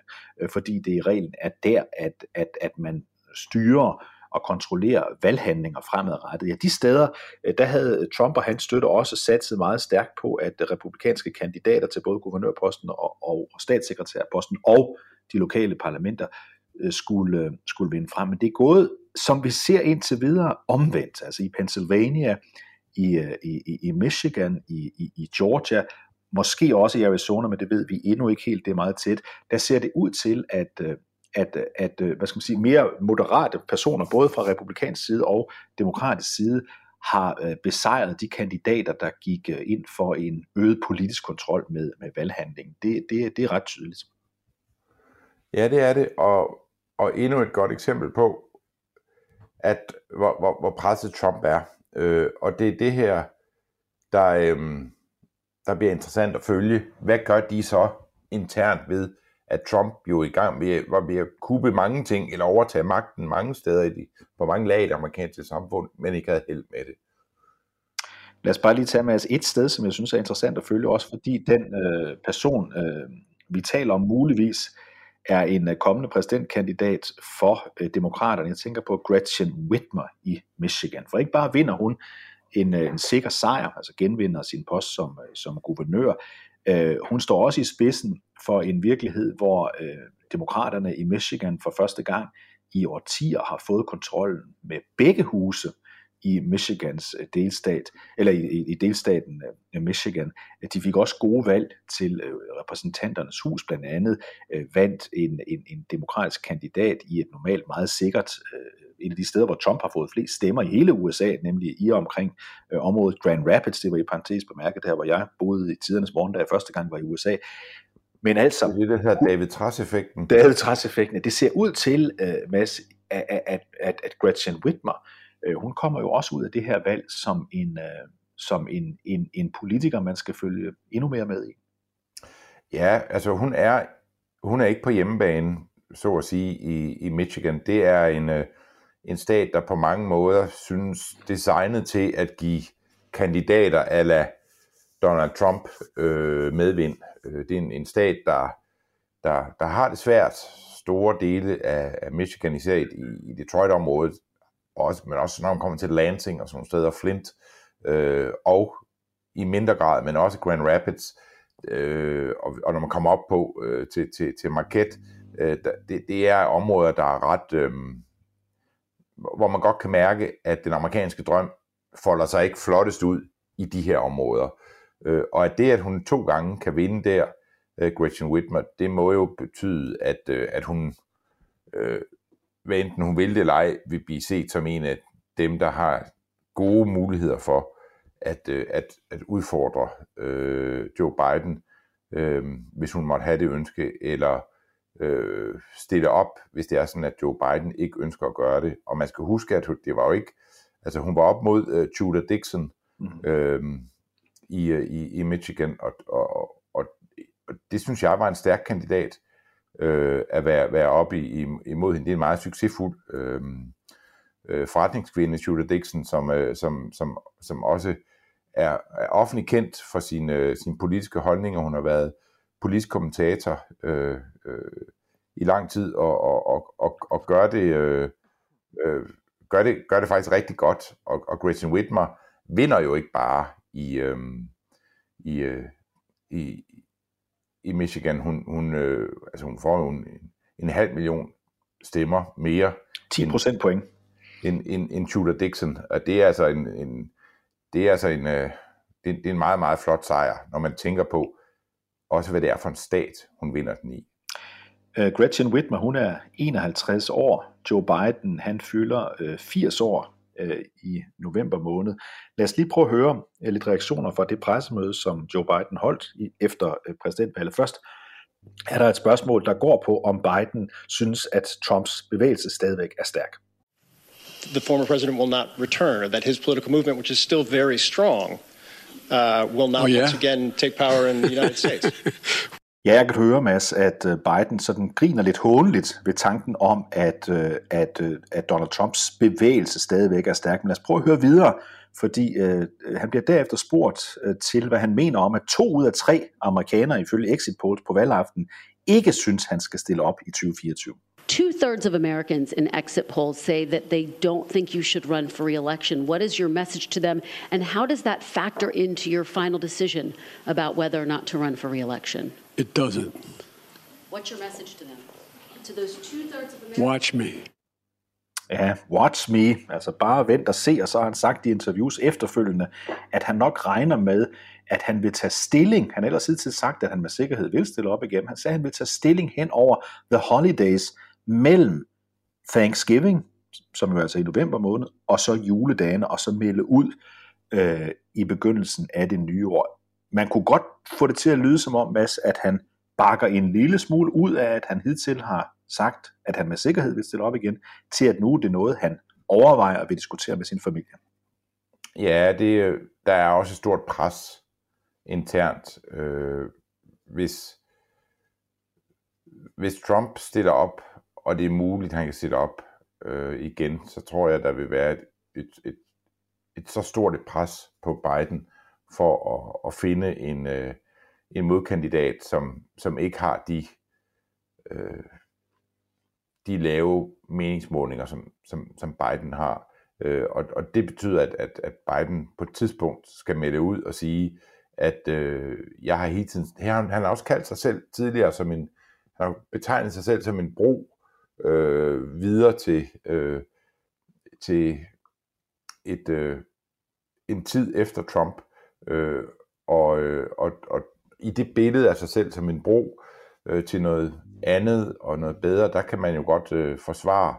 Speaker 3: fordi det i reglen er der, at, at, at man styrer at kontrollere valghandlinger fremadrettet. Ja, de steder, øh, der havde Trump og hans støtte også satset meget stærkt på, at republikanske kandidater til både guvernørposten og, og statssekretærposten og de lokale parlamenter øh, skulle, øh, skulle vinde frem. Men det er gået, som vi ser indtil videre, omvendt. Altså i Pennsylvania, i, i, i Michigan, i, i, i Georgia, måske også i Arizona, men det ved vi endnu ikke helt, det er meget tæt, der ser det ud til, at, at, at øh, hvad skal man sige, mere moderate personer, både fra republikansk side og demokratisk side, har øh, besejret de kandidater, der gik øh, ind for en øget politisk kontrol med, med valghandlingen. Det, det, det er ret tydeligt.
Speaker 4: Ja, det er det, og, og endnu et godt eksempel på, at hvor, hvor, hvor presset Trump er. Øh, og det er det her, der, øh, der bliver interessant at følge. Hvad gør de så internt ved, at Trump jo i gang med, var ved at kubbe mange ting, eller overtage magten mange steder i de, på mange lag i det amerikanske samfund, men ikke havde held med det.
Speaker 3: Lad os bare lige tage med os et sted, som jeg synes er interessant at følge, også fordi den øh, person, øh, vi taler om muligvis, er en øh, kommende præsidentkandidat for øh, demokraterne. Jeg tænker på Gretchen Whitmer i Michigan. For ikke bare vinder hun en, øh, en sikker sejr, altså genvinder sin post som, øh, som guvernør, Øh, hun står også i spidsen for en virkelighed, hvor øh, demokraterne i Michigan for første gang i årtier har fået kontrollen med begge huse i Michigans øh, delstat, eller i, i delstaten af Michigan. De fik også gode valg til øh, repræsentanternes hus, blandt andet øh, vandt en, en, en demokratisk kandidat i et normalt meget sikkert et af de steder, hvor Trump har fået flest stemmer i hele USA, nemlig i og omkring øh, området Grand Rapids, det var i parentes bemærket der, hvor jeg boede i tidernes morgen, da jeg første gang var i USA. Men altså...
Speaker 4: Det er det her David Truss-effekten.
Speaker 3: David Truss-effekten. Det ser ud til, uh, Mads, at, at, at Gretchen Whitmer, øh, hun kommer jo også ud af det her valg som en, øh, som en, en, en politiker, man skal følge endnu mere med i.
Speaker 4: Ja, altså hun er, hun er ikke på hjemmebane, så at sige, i, i Michigan. Det er en, øh, en stat, der på mange måder synes designet til at give kandidater ala Donald Trump øh, medvind. Øh, det er en, en stat, der, der, der har det svært. Store dele af, af Michigan, især i, i Detroit-området, også, men også når man kommer til Lansing og sådan nogle steder, Flint, øh, og i mindre grad, men også Grand Rapids, øh, og, og når man kommer op på øh, til, til, til Marquette, øh, det, det er områder, der er ret... Øh, hvor man godt kan mærke, at den amerikanske drøm folder sig ikke flottest ud i de her områder. Øh, og at det, at hun to gange kan vinde der, øh, Gretchen Whitmer, det må jo betyde, at, øh, at hun, øh, hvad enten hun vil det eller ej, vil blive set som en af dem, der har gode muligheder for at, øh, at, at udfordre øh, Joe Biden, øh, hvis hun måtte have det ønske, eller øh, stille op, hvis det er sådan, at Joe Biden ikke ønsker at gøre det. Og man skal huske, at det var jo ikke, altså hun var op mod øh, Tudor Dixon mm. øh, i, i, i Michigan, og, og, og, og det synes jeg var en stærk kandidat øh, at være, være oppe i, imod hende. Det er en meget succesfuld øh, øh, forretningskvinde, Judith Dixon, som, øh, som, som, som også er, er offentlig kendt for sine, øh, sine politiske holdninger. Hun har været politisk kommentator øh, øh, i lang tid, og, og, og, og, og gør, det, øh, øh, gør, det, gør det faktisk rigtig godt. Og, og Gretchen Whitmer vinder jo ikke bare i, øh, i, øh, i, i Michigan. Hun, hun, øh, altså hun får jo en, en halv million stemmer mere.
Speaker 3: 10 procent point.
Speaker 4: En, en, en Tudor Dixon, og det er altså en, en det er altså en, øh, det, det er en meget, meget flot sejr, når man tænker på også, hvad det er for en stat, hun vinder den i.
Speaker 3: Uh, Gretchen Whitmer, hun er 51 år. Joe Biden, han fylder uh, 80 år uh, i november måned. Lad os lige prøve at høre uh, lidt reaktioner fra det pressemøde, som Joe Biden holdt i, efter uh, præsidentvalget. Først er der et spørgsmål, der går på, om Biden synes, at Trumps bevægelse stadigvæk er stærk.
Speaker 9: The former president will not return, or that his political movement, which is still very strong, uh, will not oh, yeah? once again take power in the United States. [LAUGHS]
Speaker 3: Ja, jeg kan høre, Mads, at øh, Biden sådan griner lidt hånligt ved tanken om, at, øh, at, øh, at Donald Trumps bevægelse stadigvæk er stærk. Men lad os prøve at høre videre, fordi øh, han bliver derefter spurgt øh, til, hvad han mener om, at to ud af tre amerikanere ifølge exit polls på valgaften ikke synes, han skal stille op i 2024.
Speaker 10: Two thirds of Americans in exit polls say that they don't think you should run for reelection. What is your message to them, and how does that factor into your final decision about whether or not to run for reelection?
Speaker 11: It doesn't.
Speaker 10: What's your message to them? To those two thirds of Americans?
Speaker 11: Watch me.
Speaker 3: Ja, watch me. Altså bare vent og se, og så har han sagt i interviews efterfølgende, at han nok regner med, at han vil tage stilling. Han har ellers hidtil sagt, at han med sikkerhed vil stille op igen. Han sagde, at han vil tage stilling hen over the holidays mellem Thanksgiving, som jo altså i november måned, og så juledagene, og så melde ud øh, i begyndelsen af det nye år. Man kunne godt få det til at lyde som om, Mads, at han bakker en lille smule ud af, at han hidtil har sagt, at han med sikkerhed vil stille op igen, til at nu er det noget, han overvejer og vil diskutere med sin familie.
Speaker 4: Ja, det, øh, der er også et stort pres internt. Øh, hvis, hvis Trump stiller op, og det er muligt, at han kan sætte op øh, igen, så tror jeg, der vil være et, et, et, et så stort et pres på Biden for at, at finde en, øh, en modkandidat, som, som ikke har de, øh, de lave meningsmålinger, som, som, som Biden har. Øh, og, og det betyder, at, at, at Biden på et tidspunkt skal melde ud og sige, at øh, jeg har hele tiden, han, han har også kaldt sig selv tidligere som en, han har betegnet sig selv som en bro øh, videre til, øh, til et, øh, en tid efter Trump, øh, og, øh, og, og i det billede af sig selv som en bro øh, til noget andet og noget bedre, der kan man jo godt øh, forsvare,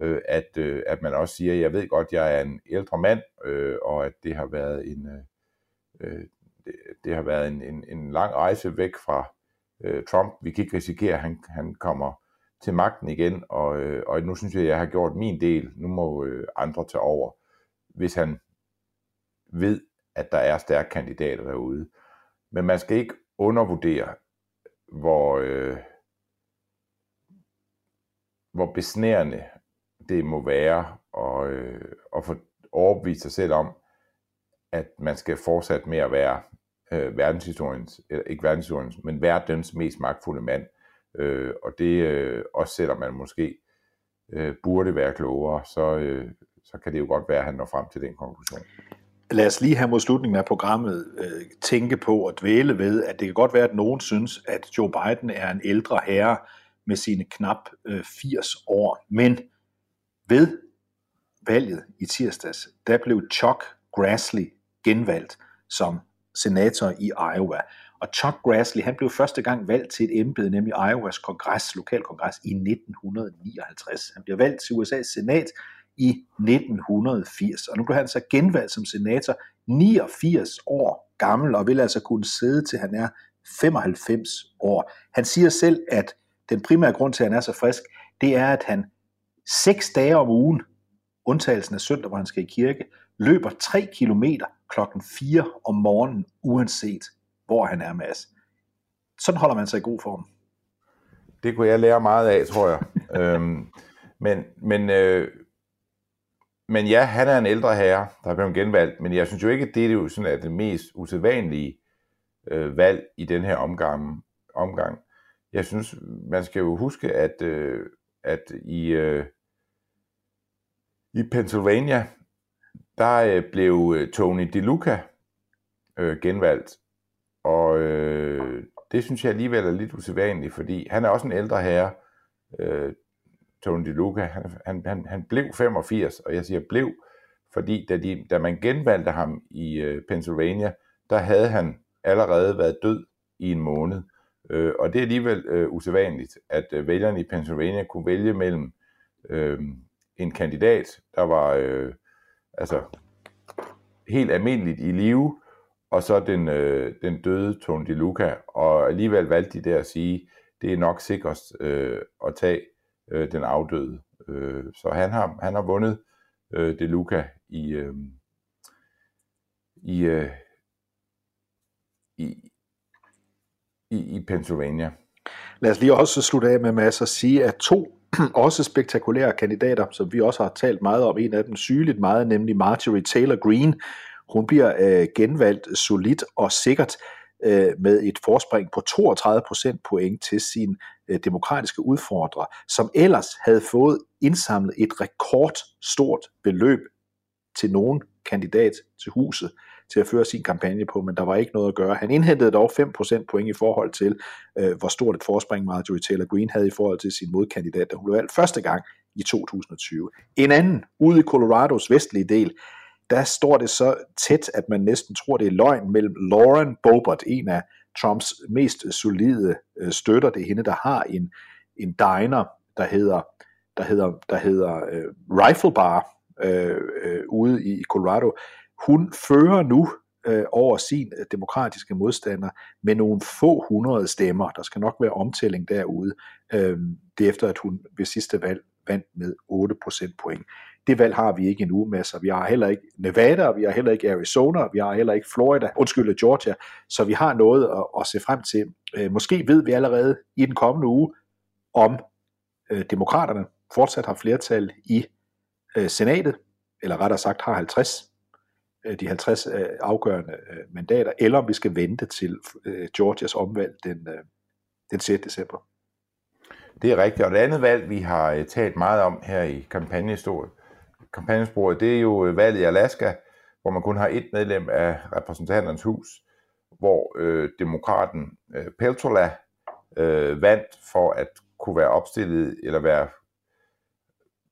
Speaker 4: øh, at, øh, at man også siger, jeg ved godt, jeg er en ældre mand, øh, og at det har været en, øh, øh det, det har været en, en, en lang rejse væk fra øh, Trump. Vi kan ikke risikere, at han, han kommer til magten igen, og, øh, og nu synes jeg, at jeg har gjort min del. Nu må øh, andre tage over, hvis han ved, at der er stærke kandidater derude. Men man skal ikke undervurdere, hvor, øh, hvor besnærende det må være at, øh, at få overbevist sig selv om, at man skal fortsætte med at være øh, verdenshistoriens, eller ikke verdenshistoriens, men verdens mest magtfulde mand. Øh, Øh, og det, øh, også selvom man måske øh, burde være klogere, så, øh, så kan det jo godt være, at han når frem til den konklusion.
Speaker 3: Lad os lige her mod slutningen af programmet øh, tænke på og dvæle ved, at det kan godt være, at nogen synes, at Joe Biden er en ældre herre med sine knap øh, 80 år. Men ved valget i tirsdags, der blev Chuck Grassley genvalgt som senator i Iowa. Og Chuck Grassley, han blev første gang valgt til et embede, nemlig Iowas kongres, lokalkongres i 1959. Han bliver valgt til USA's senat i 1980, og nu blev han så genvalgt som senator 89 år gammel, og vil altså kunne sidde til han er 95 år. Han siger selv, at den primære grund til, at han er så frisk, det er, at han seks dage om ugen, undtagelsen af søndag, hvor han skal i kirke, løber 3 kilometer klokken 4 om morgenen, uanset hvor han er, Mads. Sådan holder man sig i god form.
Speaker 4: Det kunne jeg lære meget af, tror jeg. [LAUGHS] øhm, men, men, øh, men ja, han er en ældre herre, der er blevet genvalgt, men jeg synes jo ikke, at det er jo sådan, at det mest usædvanlige øh, valg i den her omgang. omgang. Jeg synes, man skal jo huske, at, øh, at i, øh, i Pennsylvania, der øh, blev øh, Tony DeLuca øh, genvalgt, og øh, det synes jeg alligevel er lidt usædvanligt, fordi han er også en ældre herre, øh, Tony DeLuca, han, han, han, han blev 85, og jeg siger blev, fordi da, de, da man genvalgte ham i øh, Pennsylvania, der havde han allerede været død i en måned. Øh, og det er alligevel øh, usædvanligt, at øh, vælgerne i Pennsylvania kunne vælge mellem øh, en kandidat, der var øh, altså helt almindeligt i live, og så den, øh, den døde Tony DeLuca, og alligevel valgte de der at sige, det er nok sikrest øh, at tage øh, den afdøde. Øh, så han har, han har vundet øh, DeLuca i, øh, i, øh, i, i, i Pennsylvania.
Speaker 3: Lad os lige også slutte af med Mads at sige, at to [CLEARS THROAT] også spektakulære kandidater, som vi også har talt meget om, en af dem sygeligt meget, nemlig Marjorie Taylor Greene, hun bliver øh, genvalgt solidt og sikkert øh, med et forspring på 32 procent point til sin øh, demokratiske udfordrer, som ellers havde fået indsamlet et rekordstort beløb til nogen kandidat til huset til at føre sin kampagne på, men der var ikke noget at gøre. Han indhentede dog 5% point i forhold til, øh, hvor stort et forspring Marjorie Taylor Greene havde i forhold til sin modkandidat, da hun blev valgt første gang i 2020. En anden, ude i Colorados vestlige del, der står det så tæt, at man næsten tror, det er løgn mellem Lauren Boebert, en af Trumps mest solide øh, støtter. Det er hende, der har en, en diner, der hedder, der hedder, der hedder øh, Rifle Bar øh, øh, ude i Colorado. Hun fører nu øh, over sin demokratiske modstander med nogle få hundrede stemmer. Der skal nok være omtælling derude. Øh, det efter, at hun ved sidste valg vandt med 8 procentpoint. Det valg har vi ikke endnu med, så vi har heller ikke Nevada, vi har heller ikke Arizona, vi har heller ikke Florida, undskyld, Georgia, så vi har noget at, at se frem til. Øh, måske ved vi allerede i den kommende uge, om øh, demokraterne fortsat har flertal i øh, senatet, eller rettere sagt har 50 øh, de 50 øh, afgørende øh, mandater, eller om vi skal vente til øh, Georgias omvalg den, øh, den 6. december.
Speaker 4: Det er rigtigt, og det andet valg, vi har øh, talt meget om her i kampagnehistorien, kampagnesporet, det er jo øh, valget i Alaska, hvor man kun har et medlem af repræsentanternes hus, hvor øh, demokraten øh, Peltola øh, vandt for at kunne være opstillet eller være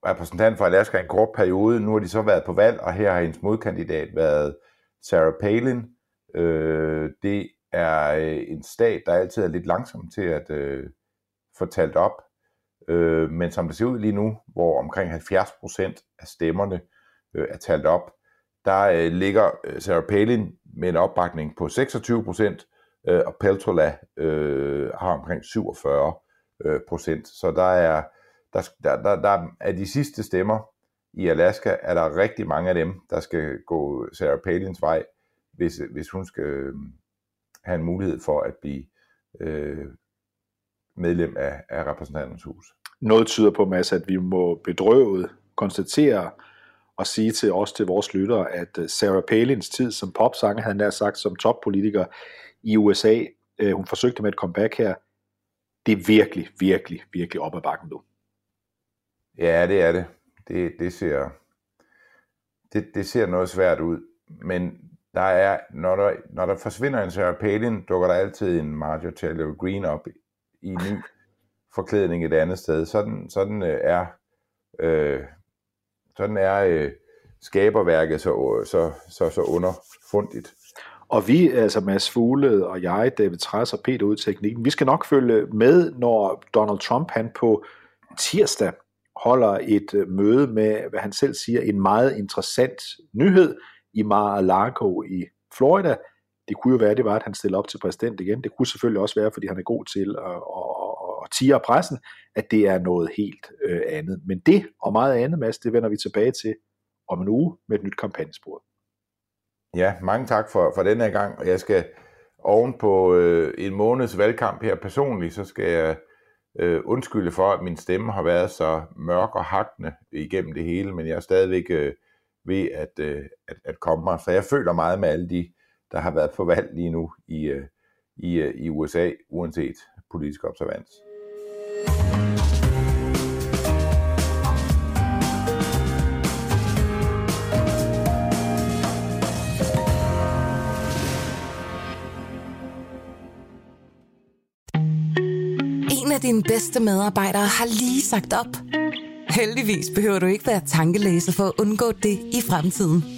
Speaker 4: repræsentant for Alaska i en kort periode. Nu har de så været på valg, og her har hendes modkandidat været Sarah Palin. Øh, det er øh, en stat, der altid er lidt langsom til at øh, få talt op. Øh, men som det ser ud lige nu, hvor omkring 70 procent af stemmerne øh, er talt op, der øh, ligger øh, Sarah Palin med en opbakning på 26 procent, øh, og Peltola øh, har omkring 47 øh, procent. Så der er, der, der, der, der er de sidste stemmer i Alaska, er der rigtig mange af dem, der skal gå Sarah Palins vej, hvis, hvis hun skal øh, have en mulighed for at blive øh, medlem af, af repræsentantens hus.
Speaker 3: Noget tyder på, Mads, at vi må bedrøvet konstatere og sige til os, til vores lyttere, at øh, Sarah Palins tid som popsanger, havde nær sagt som toppolitiker i USA, øh, hun forsøgte med et comeback her, det er virkelig, virkelig, virkelig op ad bakken nu.
Speaker 4: Ja, det er det. Det, det ser det, det ser noget svært ud, men der er, når der, når der forsvinder en Sarah Palin, dukker der altid en Marjorie Taylor Greene op i ny forklædning et andet sted. Sådan, sådan øh, er, øh, sådan er øh, skaberværket så, så, så, så underfundigt.
Speaker 3: Og vi, altså Mads Fugle og jeg, David Træs og Peter ud teknikken, vi skal nok følge med, når Donald Trump han på tirsdag holder et øh, møde med, hvad han selv siger, en meget interessant nyhed i Mar-a-Lago i Florida. Det kunne jo være, det var, at han stiller op til præsident igen. Det kunne selvfølgelig også være, fordi han er god til at, at, at tiger pressen, at det er noget helt øh, andet. Men det og meget andet, Mads, det vender vi tilbage til om en uge med et nyt kampagnespor.
Speaker 4: Ja, mange tak for, for den her gang, jeg skal oven på øh, en måneds valgkamp her personligt, så skal jeg øh, undskylde for, at min stemme har været så mørk og hakkende igennem det hele, men jeg er stadigvæk øh, ved at, øh, at, at komme mig. Så jeg føler meget med alle de, der har været forvalt lige nu i, øh, i, øh, i USA, uanset politisk observans.
Speaker 1: En af dine bedste medarbejdere har lige sagt op. Heldigvis behøver du ikke være tankelæser for at undgå det i fremtiden.